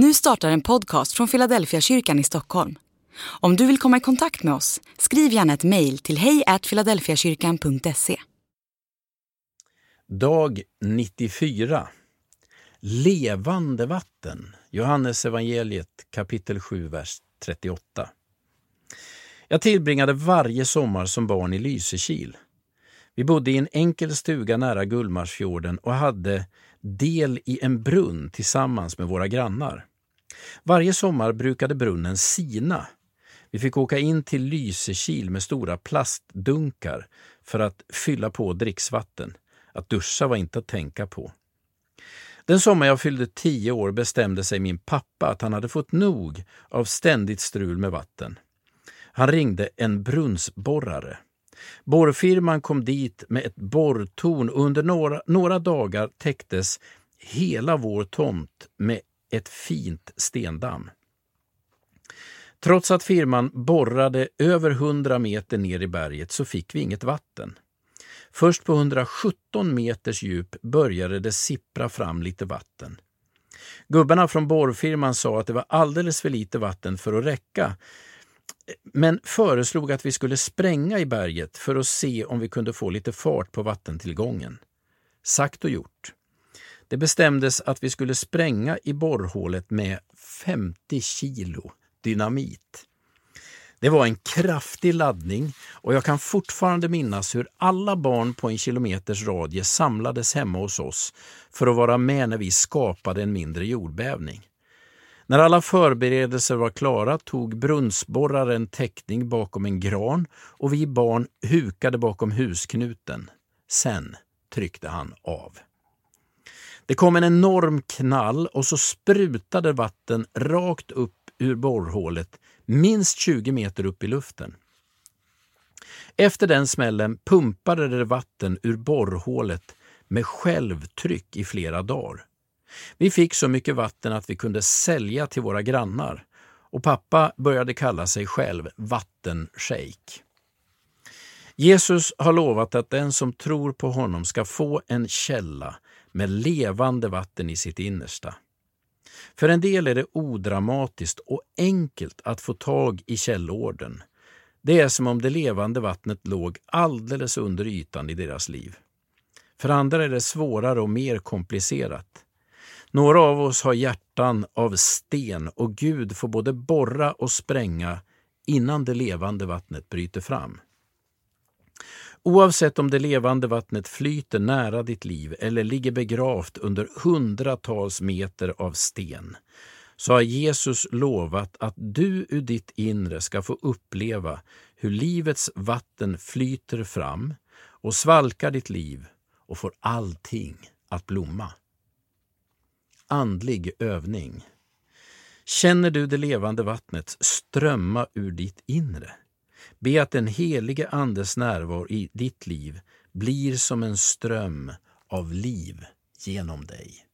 Nu startar en podcast från Philadelphia kyrkan i Stockholm. Om du vill komma i kontakt med oss, skriv gärna ett mejl till hejfiladelfiakyrkan.se. Dag 94 Levande vatten Johannes evangeliet kapitel 7, vers 38. Jag tillbringade varje sommar som barn i Lysekil. Vi bodde i en enkel stuga nära Gullmarsfjorden och hade del i en brunn tillsammans med våra grannar. Varje sommar brukade brunnen sina. Vi fick åka in till Lysekil med stora plastdunkar för att fylla på dricksvatten. Att duscha var inte att tänka på. Den sommar jag fyllde tio år bestämde sig min pappa att han hade fått nog av ständigt strul med vatten. Han ringde en brunnsborrare. Borrfirman kom dit med ett borrtorn och under några, några dagar täcktes hela vår tomt med ett fint stendamm. Trots att firman borrade över 100 meter ner i berget så fick vi inget vatten. Först på 117 meters djup började det sippra fram lite vatten. Gubbarna från borrfirman sa att det var alldeles för lite vatten för att räcka, men föreslog att vi skulle spränga i berget för att se om vi kunde få lite fart på vattentillgången. Sagt och gjort. Det bestämdes att vi skulle spränga i borrhålet med 50 kilo dynamit. Det var en kraftig laddning och jag kan fortfarande minnas hur alla barn på en kilometers radie samlades hemma hos oss för att vara med när vi skapade en mindre jordbävning. När alla förberedelser var klara tog brunnsborraren täckning bakom en gran och vi barn hukade bakom husknuten. Sen tryckte han av. Det kom en enorm knall och så sprutade vatten rakt upp ur borrhålet minst 20 meter upp i luften. Efter den smällen pumpade det vatten ur borrhålet med självtryck i flera dagar. Vi fick så mycket vatten att vi kunde sälja till våra grannar och pappa började kalla sig själv vattenshejk. Jesus har lovat att den som tror på honom ska få en källa med levande vatten i sitt innersta. För en del är det odramatiskt och enkelt att få tag i källorden. Det är som om det levande vattnet låg alldeles under ytan i deras liv. För andra är det svårare och mer komplicerat. Några av oss har hjärtan av sten och Gud får både borra och spränga innan det levande vattnet bryter fram. Oavsett om det levande vattnet flyter nära ditt liv eller ligger begravt under hundratals meter av sten, så har Jesus lovat att du ur ditt inre ska få uppleva hur livets vatten flyter fram och svalkar ditt liv och får allting att blomma. Andlig övning. Känner du det levande vattnet strömma ur ditt inre? Be att den helige Andes närvaro i ditt liv blir som en ström av liv genom dig.